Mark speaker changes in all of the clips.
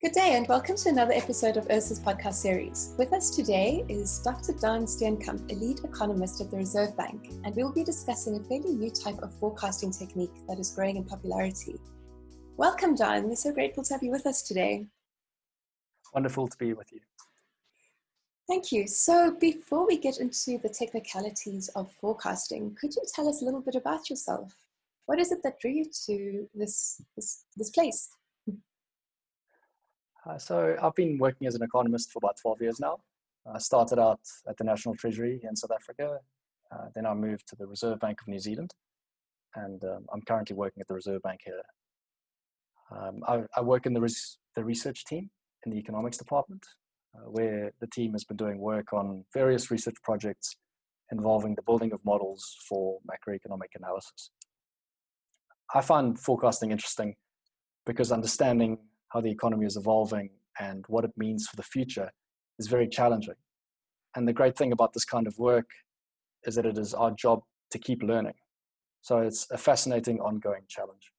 Speaker 1: Good day, and welcome to another episode of ERSA's podcast series. With us today is Dr. Daan Steenkamp, a lead economist at the Reserve Bank, and we will be discussing a fairly new type of forecasting technique that is growing in popularity. Welcome, Daan. We're so grateful to have you with us today.
Speaker 2: Wonderful to be with you.
Speaker 1: Thank you. So, before we get into the technicalities of forecasting, could you tell us a little bit about yourself? What is it that drew you to this, this, this place?
Speaker 2: Uh, so I've been working as an economist for about 12 years now. I started out at the National Treasury in South Africa. Uh, then I moved to the Reserve Bank of New Zealand. And um, I'm currently working at the Reserve Bank here. Um, I, I, work in the, res- the research team in the economics department, uh, where the team has been doing work on various research projects involving the building of models for macroeconomic analysis. I find forecasting interesting because understanding how the economy is evolving and what it means for the future is very challenging. And the great thing about this kind of work is that it is our job to keep learning. So it's a fascinating ongoing challenge.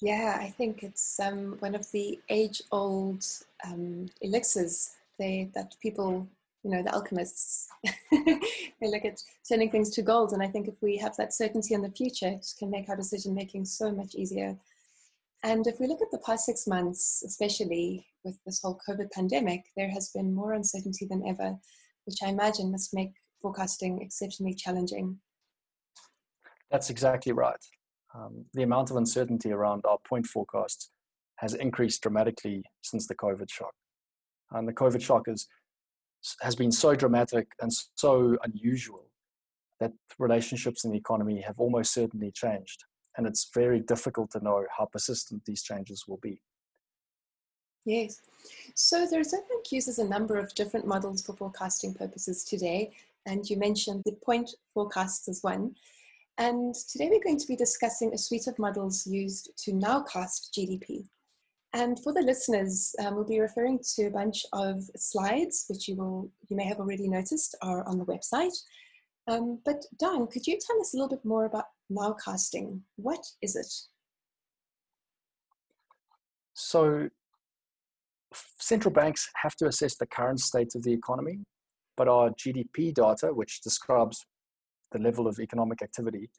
Speaker 1: Yeah, I think it's um, one of the age-old um, elixirs they, that people, you know, the alchemists, they look at turning things to gold. And I think if we have that certainty in the future, it can make our decision making so much easier and if we look at the past six months, especially with this whole COVID pandemic, there has been more uncertainty than ever, which I imagine must make forecasting exceptionally challenging.
Speaker 2: That's exactly right. Um, the amount of uncertainty around our point forecasts has increased dramatically since the COVID shock. And the COVID shock is, has been so dramatic and so unusual that relationships in the economy have almost certainly changed and it's very difficult to know how persistent these changes will be.
Speaker 1: Yes. So the Reserve Bank uses a number of different models for forecasting purposes today, and you mentioned the point forecasts as one. And today we're going to be discussing a suite of models used to nowcast GDP. And for the listeners, um, we'll be referring to a bunch of slides, which you will you may have already noticed are on the website. Um, but Daan, could you tell us a little bit more about nowcasting? What is it?
Speaker 2: So, central banks have to assess the current state of the economy, but our GDP data, which describes the level of economic activity,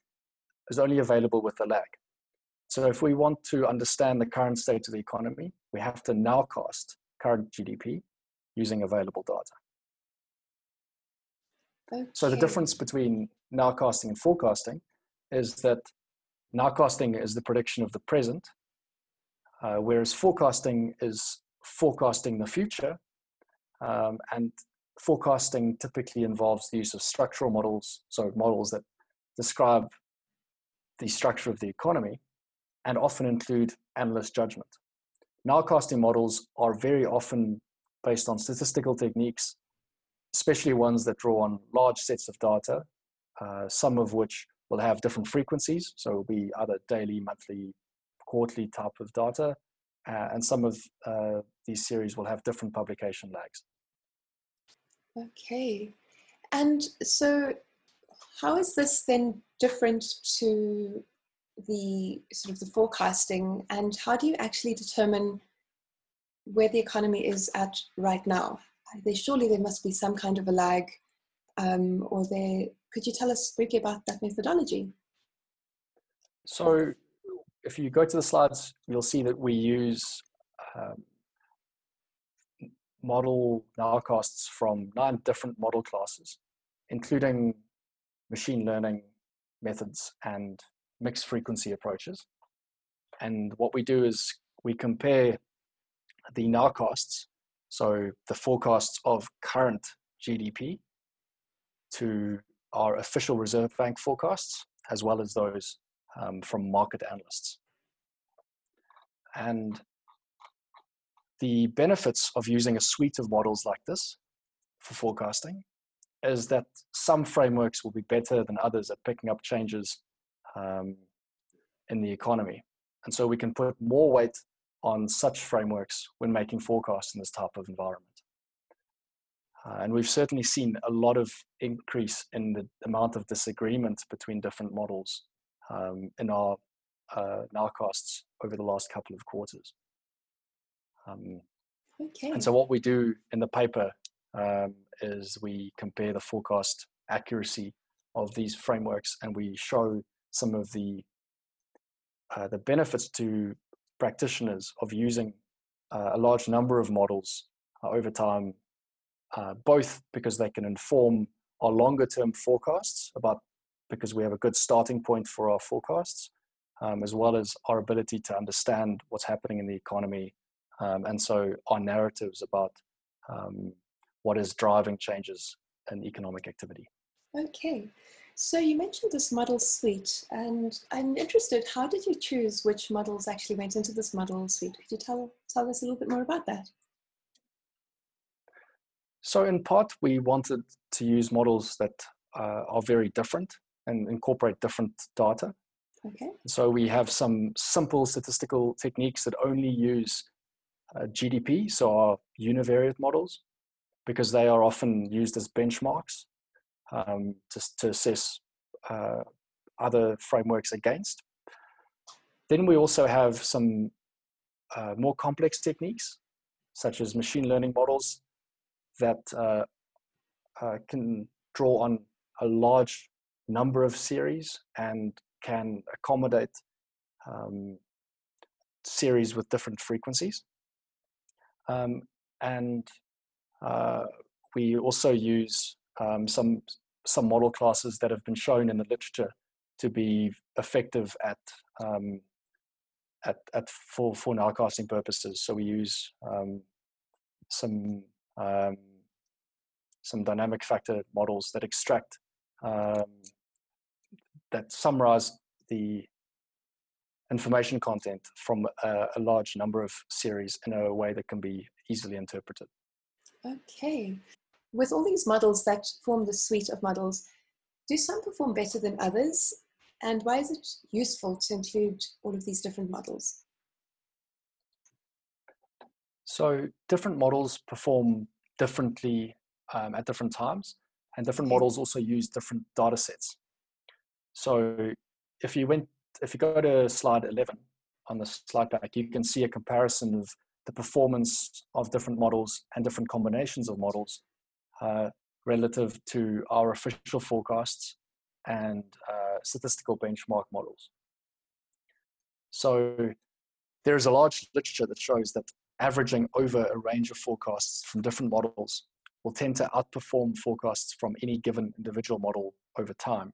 Speaker 2: is only available with a lag. So, if we want to understand the current state of the economy, we have to nowcast current GDP using available data. Okay. So the difference between nowcasting and forecasting is that nowcasting is the prediction of the present, uh, whereas forecasting is forecasting the future. Um, and forecasting typically involves the use of structural models, so models that describe the structure of the economy and often include analyst judgment. Nowcasting models are very often based on statistical techniques especially ones that draw on large sets of data, uh, some of which will have different frequencies. So it'll be either daily, monthly, quarterly type of data. Uh, and some of uh, these series will have different publication lags.
Speaker 1: Okay. And so how is this then different to the sort of the forecasting and how do you actually determine where the economy is at right now? There surely there must be some kind of a lag um, or there could you tell us briefly about that methodology?
Speaker 2: So if you go to the slides you'll see that we use um, model nowcasts from nine different model classes including machine learning methods and mixed frequency approaches. And what we do is we compare the nowcasts so the forecasts of current GDP to our official Reserve Bank forecasts, as well as those um, from market analysts. And the benefits of using a suite of models like this for forecasting is that some frameworks will be better than others at picking up changes um, in the economy. And so we can put more weight on such frameworks when making forecasts in this type of environment. Uh, and we've certainly seen a lot of increase in the amount of disagreement between different models um, in our uh, nowcasts over the last couple of quarters. Um,
Speaker 1: okay.
Speaker 2: And so what we do in the paper um, is we compare the forecast accuracy of these frameworks and we show some of the uh, the benefits to practitioners of using uh, a large number of models uh, over time, uh, both because they can inform our longer term forecasts about because we have a good starting point for our forecasts, um, as well as our ability to understand what's happening in the economy. Um, and so our narratives about um, what is driving changes in economic activity.
Speaker 1: Okay. So you mentioned this model suite, and I'm interested, how did you choose which models actually went into this model suite? Could you tell, tell us a little bit more about that?
Speaker 2: So in part, we wanted to use models that uh, are very different and incorporate different data.
Speaker 1: Okay.
Speaker 2: So we have some simple statistical techniques that only use uh, GDP, so our univariate models, because they are often used as benchmarks um, to, to assess uh, other frameworks against. Then we also have some uh, more complex techniques, such as machine learning models that uh, uh can draw on a large number of series and can accommodate um, series with different frequencies. Um, and uh, we also use um, some some model classes that have been shown in the literature to be effective at um, at, at for for nowcasting purposes. So we use um, some um, some dynamic factor models that extract um, that summarize the information content from a, a, large number of series in a way that can be easily interpreted.
Speaker 1: Okay with all these models that form the suite of models, do some perform better than others? And why is it useful to include all of these different models?
Speaker 2: So different models perform differently um, at different times, and different models also use different data sets. So if you went, if you go to slide 11 on the slide pack, you can see a comparison of the performance of different models and different combinations of models uh, relative to our official forecasts and uh, statistical benchmark models. So there's a large literature that shows that averaging over a range of forecasts from different models will tend to outperform forecasts from any given individual model over time.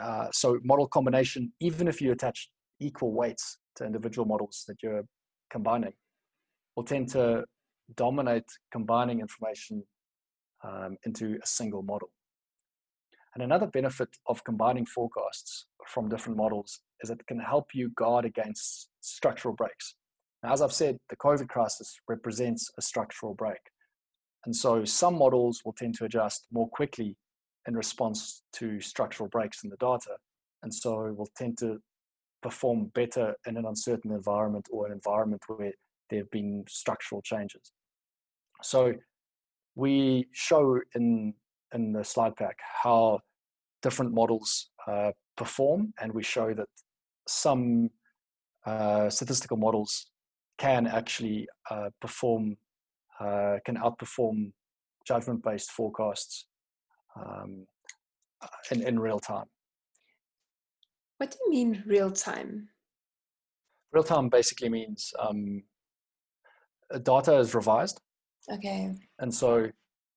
Speaker 2: Uh, so model combination, even if you attach equal weights to individual models that you're combining, will tend to dominate combining information um, into a single model. And another benefit of combining forecasts from different models is it can help you guard against structural breaks. Now, as I've said, the COVID crisis represents a structural break. And so some models will tend to adjust more quickly in response to structural breaks in the data. And so will tend to perform better in an uncertain environment or an environment where there have been structural changes. So we show in in the slide pack how different models uh, perform, and we show that some uh, statistical models can actually uh, perform uh, can outperform judgment-based forecasts um, in in real time.
Speaker 1: What do you mean real time?
Speaker 2: Real time basically means um, data is revised
Speaker 1: Okay.
Speaker 2: And so,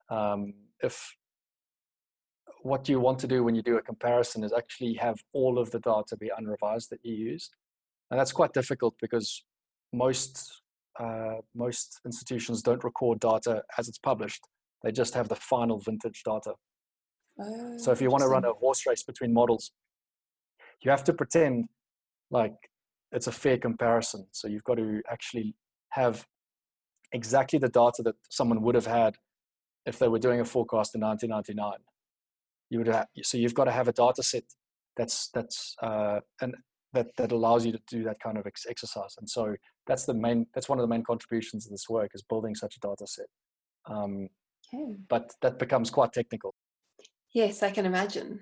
Speaker 2: um, if what you want to do when you do a comparison is actually have all of the data be unrevised that you used, and that's quite difficult because most uh, most institutions don't record data as it's published; they just have the final vintage data.
Speaker 1: Oh,
Speaker 2: so if you want to run a horse race between models, you have to pretend like it's a fair comparison. So you've got to actually have exactly the data that someone would have had if they were doing a forecast in 1999. You would have, so you've got to have a data set that's that's uh, and that that allows you to do that kind of ex- exercise. And so that's the main that's one of the main contributions of this work is building such a data set. Um, okay. But that becomes quite technical.
Speaker 1: Yes, I can imagine.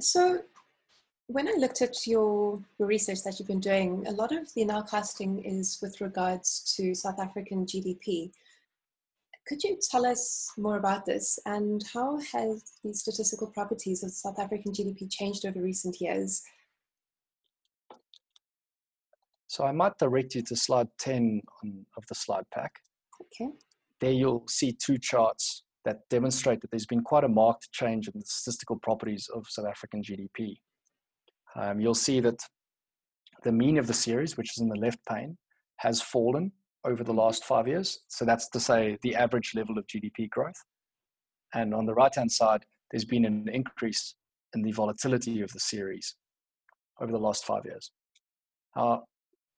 Speaker 1: So when I looked at your, your research that you've been doing, a lot of the nowcasting is with regards to South African GDP. Could you tell us more about this and how has the statistical properties of South African GDP changed over recent years?
Speaker 2: So I might direct you to slide 10 on, of the slide pack.
Speaker 1: Okay.
Speaker 2: There you'll see two charts that demonstrate that there's been quite a marked change in the statistical properties of South African GDP. Um, you'll see that the mean of the series, which is in the left pane, has fallen over the last five years. So that's to say the average level of GDP growth. And on the right hand side, there's been an increase in the volatility of the series over the last five years. Uh,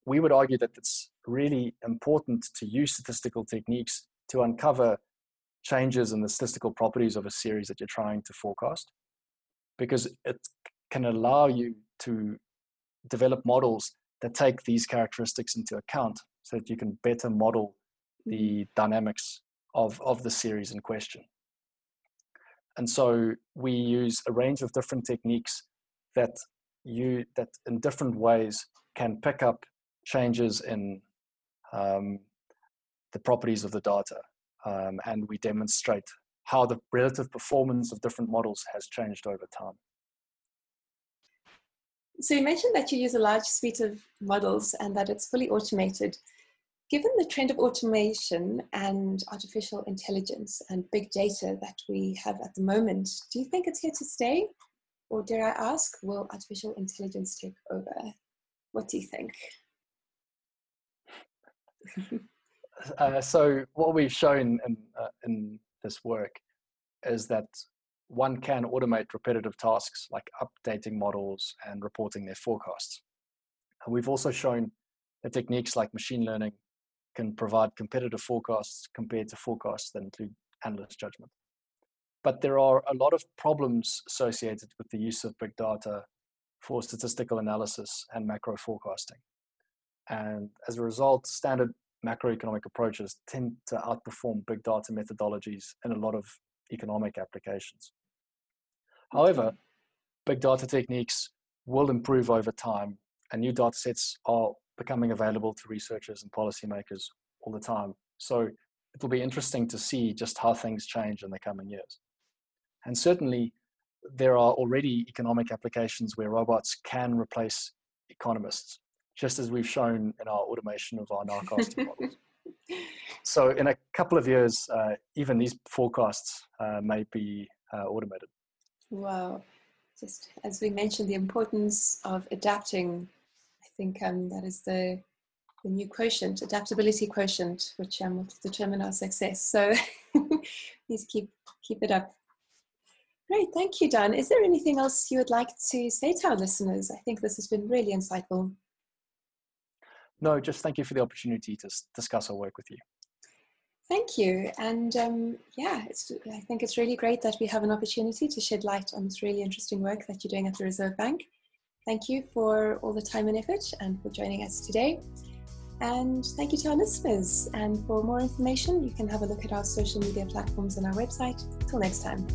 Speaker 2: we would argue that it's really important to use statistical techniques to uncover changes in the statistical properties of a series that you're trying to forecast because it can allow you to develop models that take these characteristics into account so that you can better model the mm-hmm. dynamics of, of the series in question. And so we use a range of different techniques that you that in different ways can pick up changes in um, the properties of the data. Um, and we demonstrate how the relative performance of different models has changed over time.
Speaker 1: So you mentioned that you use a large suite of models and that it's fully automated. Given the trend of automation and artificial intelligence and big data that we have at the moment, do you think it's here to stay? Or dare I ask, will artificial intelligence take over? What do you think?
Speaker 2: uh, so what we've shown in, uh, in this work is that one can automate repetitive tasks like updating models and reporting their forecasts. And we've also shown that techniques like machine learning can provide competitive forecasts compared to forecasts that include analyst judgment. But there are a lot of problems associated with the use of big data for statistical analysis and macro forecasting. And as a result, standard macroeconomic approaches tend to outperform big data methodologies in a lot of economic applications. However, big data techniques will improve over time, and new data sets are becoming available to researchers and policymakers all the time. So it will be interesting to see just how things change in the coming years. And certainly, there are already economic applications where robots can replace economists just as we've shown in our automation of our nowcasting models. So in a couple of years, uh, even these forecasts uh, may be uh, automated.
Speaker 1: Wow. Just as we mentioned, the importance of adapting, I think um, that is the, the new quotient, adaptability quotient, which um, will determine our success. So please keep, keep it up. Great, thank you, Daan. Is there anything else you would like to say to our listeners? I think this has been really insightful.
Speaker 2: No, just thank you for the opportunity to discuss our work with you.
Speaker 1: Thank you. And um, yeah, I think it's really great that we have an opportunity to shed light on this really interesting work that you're doing at the Reserve Bank. Thank you for all the time and effort and for joining us today. And thank you to our listeners. And for more information, you can have a look at our social media platforms and our website. Till next time.